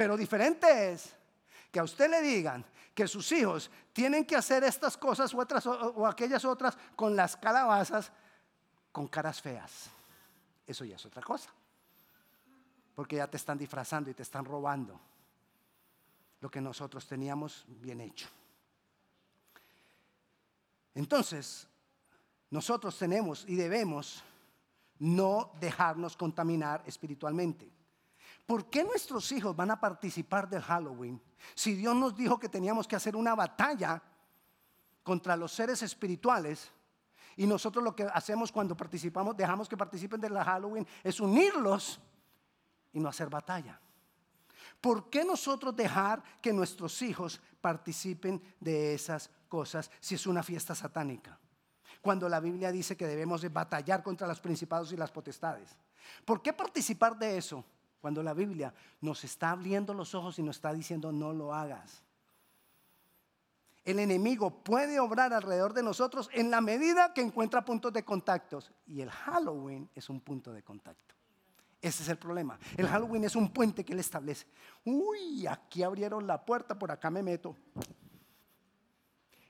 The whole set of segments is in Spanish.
Pero diferente es que a usted le digan que sus hijos tienen que hacer estas cosas u otras, o, aquellas otras con las calabazas con caras feas. Eso ya es otra cosa. Porque ya te están disfrazando y te están robando lo que nosotros teníamos bien hecho. Entonces, nosotros tenemos y debemos no dejarnos contaminar espiritualmente. ¿Por qué nuestros hijos van a participar del Halloween si Dios nos dijo que teníamos que hacer una batalla contra los seres espirituales? Y nosotros lo que hacemos cuando participamos, dejamos que participen del Halloween, es unirlos y no hacer batalla. ¿Por qué nosotros dejar que nuestros hijos participen de esas cosas si es una fiesta satánica? Cuando la Biblia dice que debemos de batallar contra los principados y las potestades. ¿Por qué participar de eso? Cuando la Biblia nos está abriendo los ojos y nos está diciendo no lo hagas. El enemigo puede obrar alrededor de nosotros en la medida que encuentra puntos de contactos. Y el Halloween es un punto de contacto. Ese es el problema. El Halloween es un puente que él establece. Uy, aquí abrieron la puerta, por acá me meto.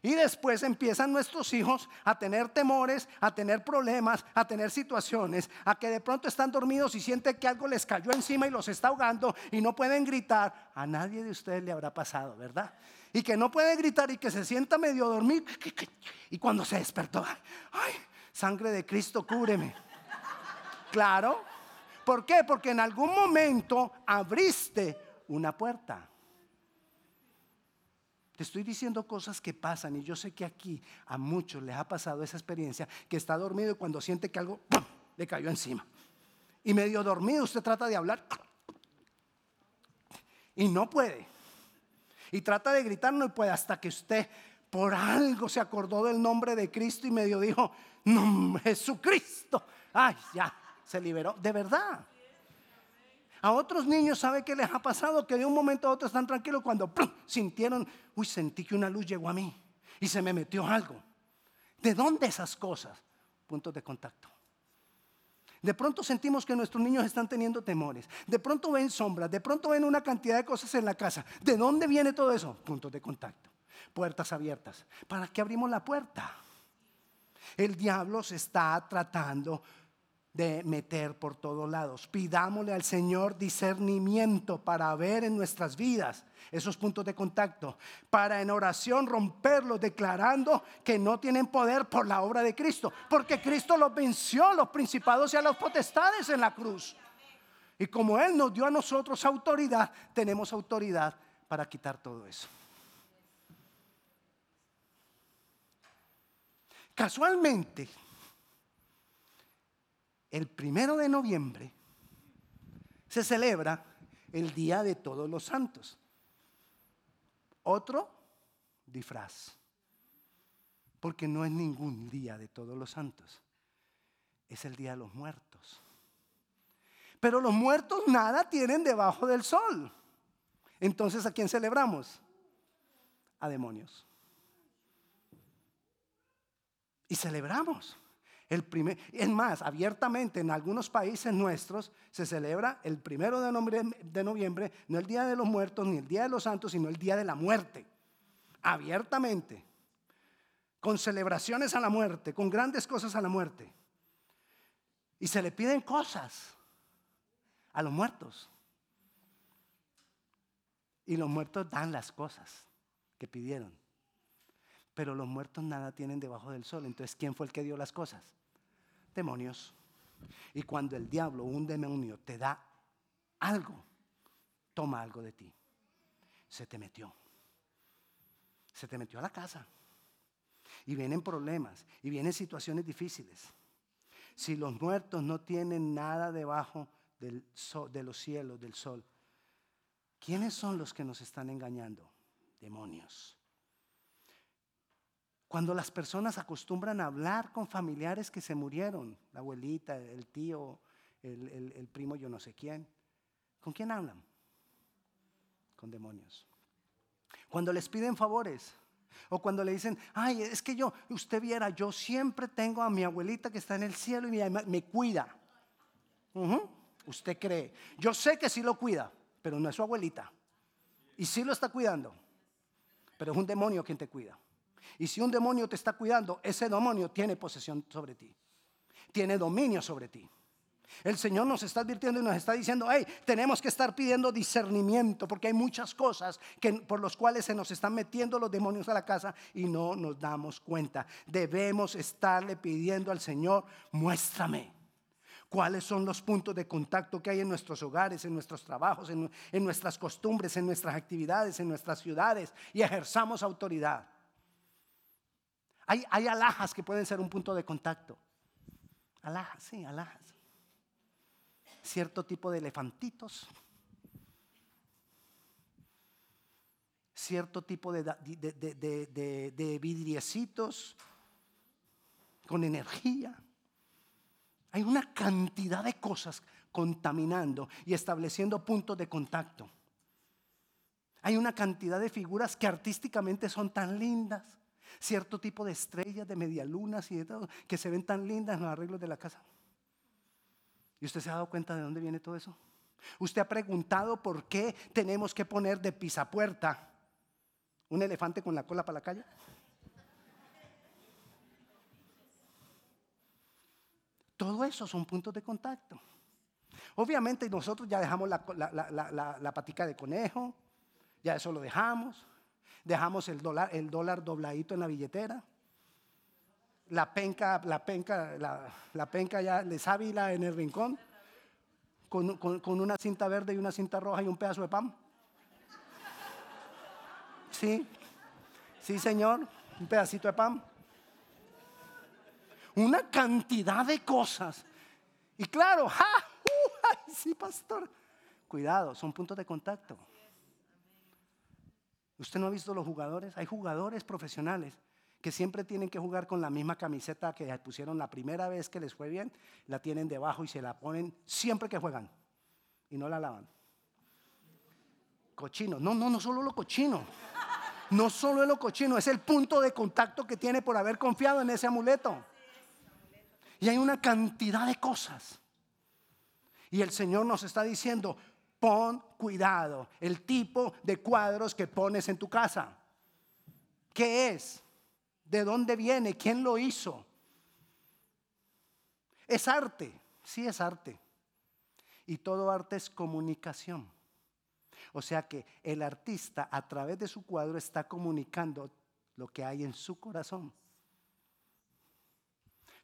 Y después empiezan nuestros hijos a tener temores, a tener problemas, a tener situaciones, a que de pronto están dormidos y sienten que algo les cayó encima y los está ahogando y no pueden gritar. A nadie de ustedes le habrá pasado, ¿verdad? Y que no puede gritar y que se sienta medio dormido. Y cuando se despertó, ay, sangre de Cristo, cúbreme. Claro. ¿Por qué? Porque en algún momento abriste una puerta. Estoy diciendo cosas que pasan y yo sé que aquí a muchos les ha pasado esa experiencia que está dormido y cuando siente que algo le cayó encima. Y medio dormido usted trata de hablar y no puede. Y trata de gritar, no puede hasta que usted por algo se acordó del nombre de Cristo y medio dijo, Jesucristo. Ay, ya, se liberó. De verdad. A otros niños, ¿sabe qué les ha pasado? Que de un momento a otro están tranquilos cuando sintieron, uy, sentí que una luz llegó a mí y se me metió algo. ¿De dónde esas cosas? Puntos de contacto. De pronto sentimos que nuestros niños están teniendo temores. De pronto ven sombras. De pronto ven una cantidad de cosas en la casa. ¿De dónde viene todo eso? Puntos de contacto. Puertas abiertas. ¿Para qué abrimos la puerta? El diablo se está tratando de meter por todos lados. Pidámosle al Señor discernimiento para ver en nuestras vidas esos puntos de contacto, para en oración romperlos declarando que no tienen poder por la obra de Cristo, porque Cristo los venció a los principados y a los potestades en la cruz. Y como Él nos dio a nosotros autoridad, tenemos autoridad para quitar todo eso. Casualmente, el primero de noviembre se celebra el Día de Todos los Santos. Otro disfraz, porque no es ningún Día de Todos los Santos, es el Día de los Muertos. Pero los muertos nada tienen debajo del sol. Entonces, ¿a quién celebramos? A demonios. Y celebramos. El primer, es más, abiertamente en algunos países nuestros se celebra el primero de noviembre, de noviembre, no el Día de los Muertos ni el Día de los Santos, sino el Día de la Muerte. Abiertamente. Con celebraciones a la muerte, con grandes cosas a la muerte. Y se le piden cosas a los muertos. Y los muertos dan las cosas que pidieron. Pero los muertos nada tienen debajo del sol. Entonces, ¿quién fue el que dio las cosas? Demonios. Y cuando el diablo, un demonio, te da algo, toma algo de ti. Se te metió. Se te metió a la casa. Y vienen problemas, y vienen situaciones difíciles. Si los muertos no tienen nada debajo del de los cielos, del sol, ¿quiénes son los que nos están engañando? Demonios. Cuando las personas acostumbran a hablar con familiares que se murieron, la abuelita, el tío, el, primo, yo no sé quién, ¿con quién hablan? Con demonios. Cuando les piden favores, o cuando le dicen, ay, es que yo, usted viera, yo siempre tengo a mi abuelita que está en el cielo y me, cuida. Usted cree. Yo sé que sí lo cuida, pero no es su abuelita. Y sí lo está cuidando, pero es un demonio quien te cuida. Y si un demonio te está cuidando, ese demonio tiene posesión sobre ti, tiene dominio sobre ti. El Señor nos está advirtiendo y nos está diciendo, hey, tenemos que estar pidiendo discernimiento porque hay muchas cosas que, por las cuales se nos están metiendo los demonios a la casa y no nos damos cuenta. Debemos estarle pidiendo al Señor, muéstrame cuáles son los puntos de contacto que hay en nuestros hogares, en nuestros trabajos, en, en nuestras costumbres, en nuestras actividades, en nuestras ciudades y ejerzamos autoridad. Hay, hay alhajas que pueden ser un punto de contacto. Alhajas, sí, alhajas cierto tipo de elefantitos, cierto tipo de, de, vidriecitos con energía. Hay una cantidad de cosas contaminando y estableciendo puntos de contacto. Hay una cantidad de figuras que artísticamente son tan lindas. Cierto tipo de estrellas, de medialunas y de todo, que se ven tan lindas en los arreglos de la casa. ¿Y usted se ha dado cuenta de dónde viene todo eso? ¿Usted ha preguntado por qué tenemos que poner de pisapuerta un elefante con la cola para la calle? Todo eso son puntos de contacto. Obviamente nosotros ya dejamos la, la, patica de conejo, ya eso lo dejamos. Dejamos el dólar, el dólar dobladito en la billetera la penca, la penca, la, penca ya de sábila en el rincón, con, con, una cinta verde y una cinta roja y un pedazo de pan. Sí, sí, señor, un pedacito de pan. Una cantidad de cosas. Y claro, ¡ja! Uh, sí, pastor. Cuidado, son puntos de contacto. ¿Usted no ha visto los jugadores? Hay jugadores profesionales que siempre tienen que jugar con la misma camiseta que pusieron la primera vez que les fue bien, la tienen debajo y se la ponen siempre que juegan y no la lavan. Cochino, no, no, no solo lo cochino, no solo es lo cochino, es el punto de contacto que tiene por haber confiado en ese amuleto. Y hay una cantidad de cosas. Y el Señor nos está diciendo, pon cuidado, el tipo de cuadros que pones en tu casa. ¿Qué es? ¿De dónde viene? ¿Quién lo hizo? Es arte, sí es arte. Y todo arte es comunicación. O sea que el artista a través de su cuadro está comunicando lo que hay en su corazón.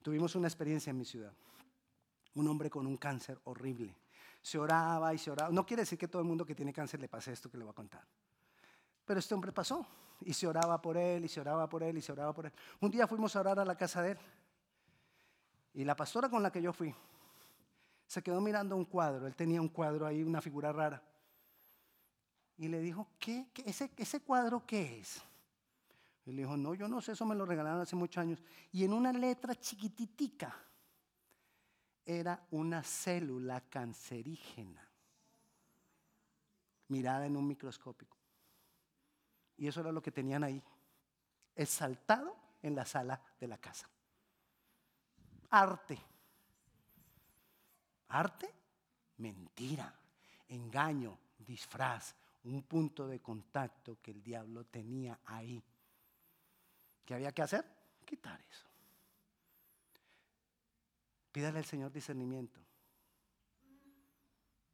Tuvimos una experiencia en mi ciudad. Un hombre con un cáncer horrible. Se oraba y se oraba. No quiere decir que todo el mundo que tiene cáncer le pase esto que le voy a contar. Pero este hombre pasó. Y se oraba por él, y se oraba por él, y se oraba por él. Un día fuimos a orar a la casa de él. Y la pastora con la que yo fui se quedó mirando un cuadro. Él tenía un cuadro ahí, una figura rara. Y le dijo, ¿qué? ese, ¿Ese cuadro qué es? Y le dijo, no, yo no sé, eso me lo regalaron hace muchos años. Y en una letra chiquititica era una célula cancerígena mirada en un microscópico. Y eso era lo que tenían ahí, exaltado en la sala de la casa. Arte. Arte, mentira, engaño, disfraz, un punto de contacto que el diablo tenía ahí. ¿Qué había que hacer? Quitar eso. Pídale al Señor discernimiento.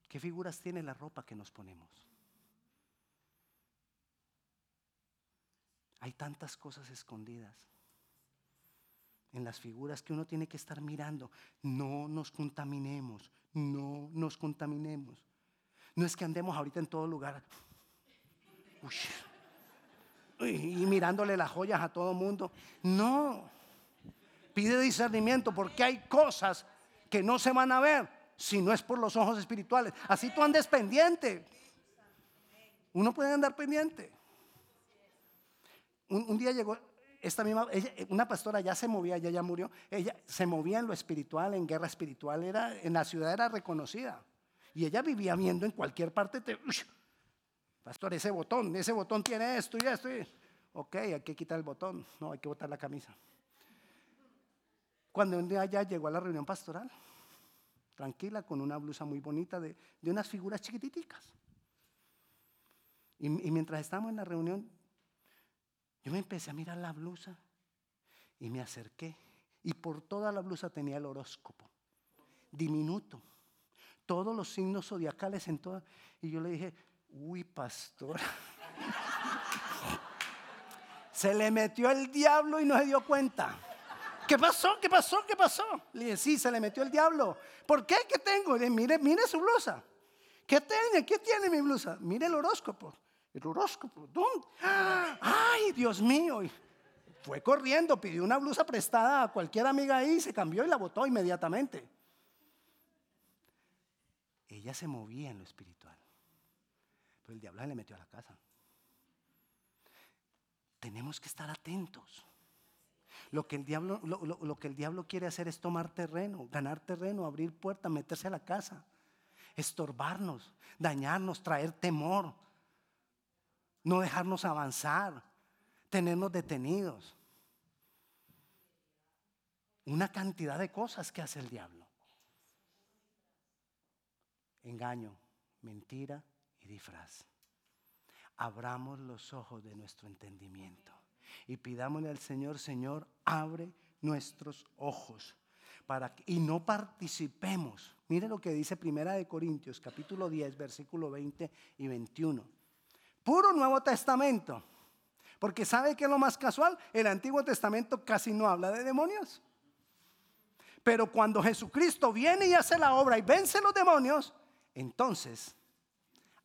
¿Qué figuras tiene la ropa que nos ponemos? Hay tantas cosas escondidas en las figuras que uno tiene que estar mirando. No nos contaminemos, no nos contaminemos. No es que andemos ahorita en todo lugar y mirándole las joyas a todo mundo. No. Pide discernimiento porque hay cosas que no se van a ver si no es por los ojos espirituales. Así tú andes pendiente. Uno puede andar pendiente un, día llegó esta misma, una pastora ya se movía, ella ya murió, ella se movía en lo espiritual, en guerra espiritual, era, en la ciudad era reconocida. Y ella vivía viendo en cualquier parte, te, pastor, ese botón, ese botón tiene esto y esto. ok, hay que quitar el botón, no, hay que botar la camisa. Cuando un día ya llegó a la reunión pastoral, tranquila, con una blusa muy bonita de, de unas figuras chiquititicas. Y, mientras estábamos en la reunión, yo me empecé a mirar la blusa y me acerqué. Y por toda la blusa tenía el horóscopo, diminuto. Todos los signos zodiacales en toda. Y yo le dije, uy, pastor. se le metió el diablo y no se dio cuenta. ¿Qué pasó? ¿Qué pasó? ¿Qué pasó? Le dije, sí, se le metió el diablo. ¿Por qué? ¿Qué tengo? Le dije, mire, mire su blusa. ¿Qué tiene? ¿Qué tiene mi blusa? Mire el horóscopo. El horóscopo. ¿Dónde? ¡Ay, Dios mío! Fue corriendo, pidió una blusa prestada a cualquier amiga ahí, se cambió y la botó inmediatamente. Ella se movía en lo espiritual. Pero el diablo le metió a la casa. Tenemos que estar atentos. Lo que, el diablo, lo, que el diablo quiere hacer es tomar terreno, ganar terreno, abrir puertas, meterse a la casa, estorbarnos, dañarnos, traer temor, no dejarnos avanzar, tenernos detenidos. Una cantidad de cosas que hace el diablo. Engaño, mentira y disfraz. Abramos los ojos de nuestro entendimiento y pidámosle al Señor, Señor, abre nuestros ojos para y no participemos. Mire lo que dice Primera de Corintios, capítulo 10, versículo 20 y 21. Puro Nuevo Testamento. Porque sabe que es lo más casual, el Antiguo Testamento casi no habla de demonios. Pero cuando Jesucristo viene y hace la obra y vence los demonios, entonces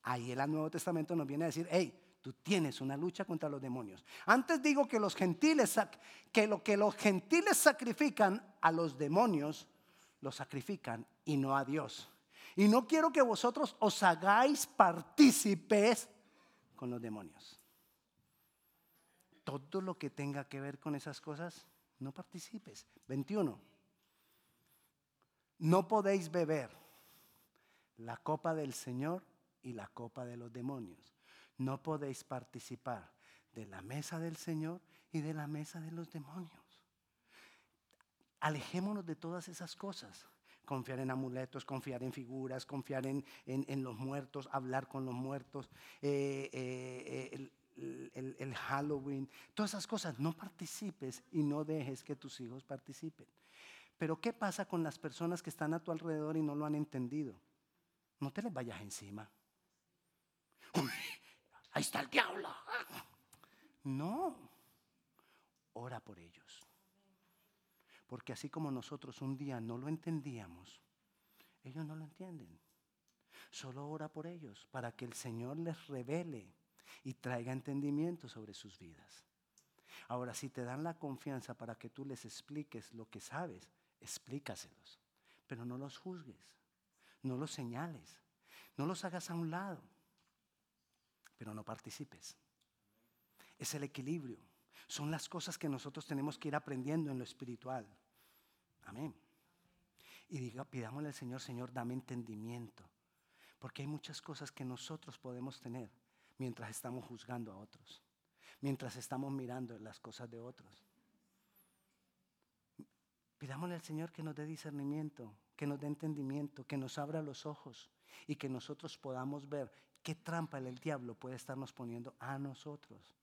ahí el Nuevo Testamento nos viene a decir, hey, Tú tienes una lucha contra los demonios. Antes digo que los gentiles, que lo que los gentiles sacrifican a los demonios, lo sacrifican y no a Dios. Y no quiero que vosotros os hagáis partícipes con los demonios. Todo lo que tenga que ver con esas cosas, no participes. 21. No podéis beber la copa del Señor y la copa de los demonios no podéis participar de la mesa del Señor y de la mesa de los demonios. Alejémonos de todas esas cosas. Confiar en amuletos, confiar en figuras, confiar en, los muertos, hablar con los muertos, eh, eh, el, el Halloween, todas esas cosas. No participes y no dejes que tus hijos participen. Pero ¿qué pasa con las personas que están a tu alrededor y no lo han entendido? No te les vayas encima. Uy, ahí está el diablo. No, ora por ellos. Porque así como nosotros un día no lo entendíamos, ellos no lo entienden. Solo ora por ellos para que el Señor les revele y traiga entendimiento sobre sus vidas. Ahora, si te dan la confianza para que tú les expliques lo que sabes, explícaselos. Pero no los juzgues, no los señales, no los hagas a un lado pero no participes. Es el equilibrio. Son las cosas que nosotros tenemos que ir aprendiendo en lo espiritual. Amén. Y diga, pidámosle al Señor, Señor, dame entendimiento. Porque hay muchas cosas que nosotros podemos tener mientras estamos juzgando a otros. Mientras estamos mirando las cosas de otros. Pidámosle al Señor que nos dé discernimiento, que nos dé entendimiento, que nos abra los ojos y que nosotros podamos ver qué trampa el diablo puede estarnos poniendo a nosotros.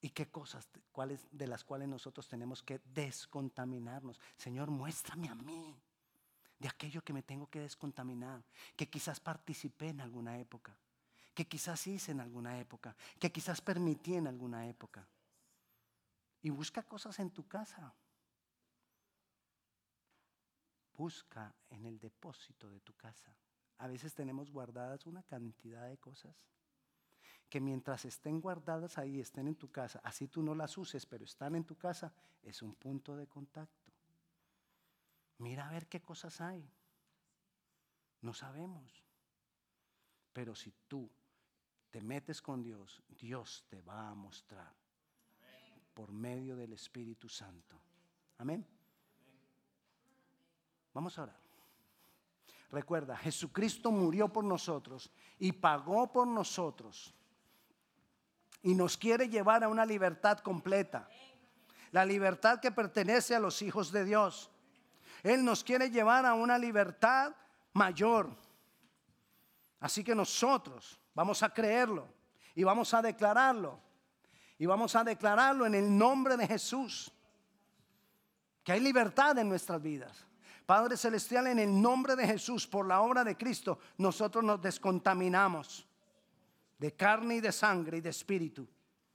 Y qué cosas cuáles, de las cuales nosotros tenemos que descontaminarnos. Señor, muéstrame a mí de aquello que me tengo que descontaminar, que quizás participé en alguna época, que quizás hice en alguna época, que quizás permití en alguna época. Y busca cosas en tu casa. Busca en el depósito de tu casa. A veces tenemos guardadas una cantidad de cosas que mientras estén guardadas ahí, estén en tu casa, así tú no las uses, pero están en tu casa, es un punto de contacto. Mira a ver qué cosas hay. No sabemos. Pero si tú te metes con Dios, Dios te va a mostrar por medio del Espíritu Santo. Amén. Vamos a orar. Recuerda, Jesucristo murió por nosotros y pagó por nosotros. Y nos quiere llevar a una libertad completa. La libertad que pertenece a los hijos de Dios. Él nos quiere llevar a una libertad mayor. Así que nosotros vamos a creerlo. Y vamos a declararlo. Y vamos a declararlo en el nombre de Jesús. Que hay libertad en nuestras vidas. Padre Celestial, en el nombre de Jesús, por la obra de Cristo, nosotros nos descontaminamos de carne y de sangre y de espíritu.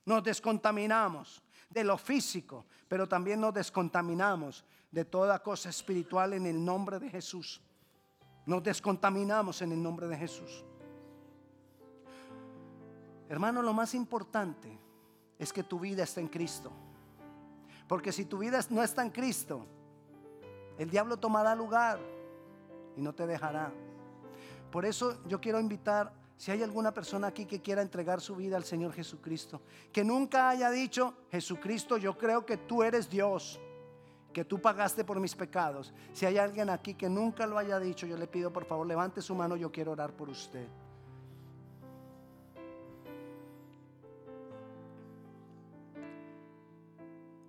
Nos descontaminamos de lo físico, pero también nos descontaminamos de toda cosa espiritual en el nombre de Jesús. Nos descontaminamos en el nombre de Jesús. Hermano, lo más importante es que tu vida esté en Cristo. Porque si tu vida no está en Cristo, el diablo tomará lugar y no te dejará. Por eso yo quiero invitar, si hay alguna persona aquí que quiera entregar su vida al Señor Jesucristo, que nunca haya dicho, Jesucristo, yo creo que tú eres Dios, que tú pagaste por mis pecados. Si hay alguien aquí que nunca lo haya dicho, yo le pido por favor, levante su mano, yo quiero orar por usted.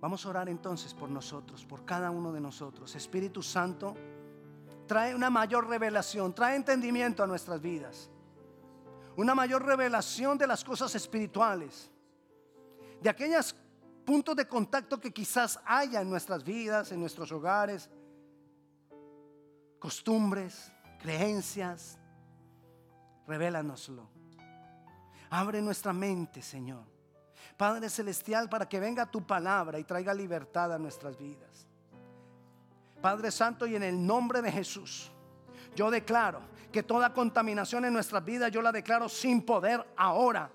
Vamos a orar entonces por nosotros, por cada uno de nosotros. Espíritu Santo, trae una mayor revelación, trae entendimiento a nuestras vidas. Una mayor revelación de las cosas espirituales. De aquellos puntos de contacto que quizás haya en nuestras vidas, en nuestros hogares. Costumbres, creencias. Revélanoslo. Abre nuestra mente, Señor Padre Celestial, para que venga tu palabra y traiga libertad a nuestras vidas. Padre Santo, y en el nombre de Jesús, yo declaro que toda contaminación en nuestras vidas, yo la declaro sin poder ahora.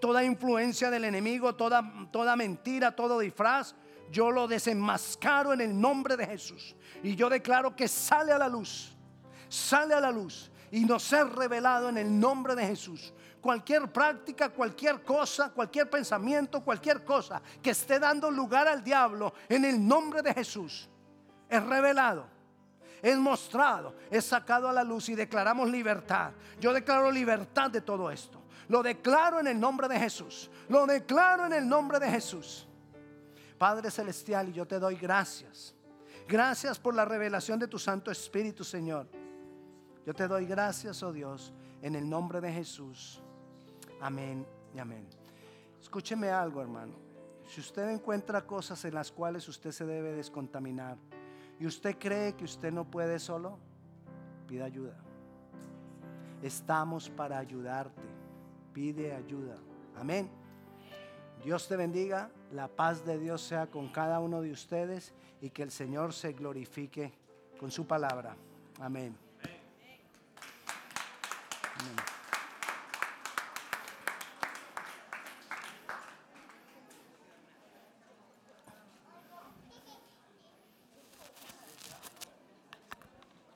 Toda influencia del enemigo, toda, toda mentira, todo disfraz, yo lo desenmascaro en el nombre de Jesús. Y yo declaro que sale a la luz, sale a la luz y nos ser revelado en el nombre de Jesús cualquier práctica, cualquier cosa, cualquier pensamiento, cualquier cosa que esté dando lugar al diablo en el nombre de Jesús, es revelado, es mostrado, es sacado a la luz y declaramos libertad. Yo declaro libertad de todo esto. Lo declaro en el nombre de Jesús. Lo declaro en el nombre de Jesús. Padre Celestial, y yo te doy gracias. Gracias por la revelación de tu Santo Espíritu, Señor. Yo te doy gracias, oh Dios, en el nombre de Jesús. Amén y amén. Escúcheme algo, hermano. Si usted encuentra cosas en las cuales usted se debe descontaminar y usted cree que usted no puede solo, pida ayuda. Estamos para ayudarte. Pide ayuda. Amén. Dios te bendiga. La paz de Dios sea con cada uno de ustedes y que el Señor se glorifique con su palabra. Amén.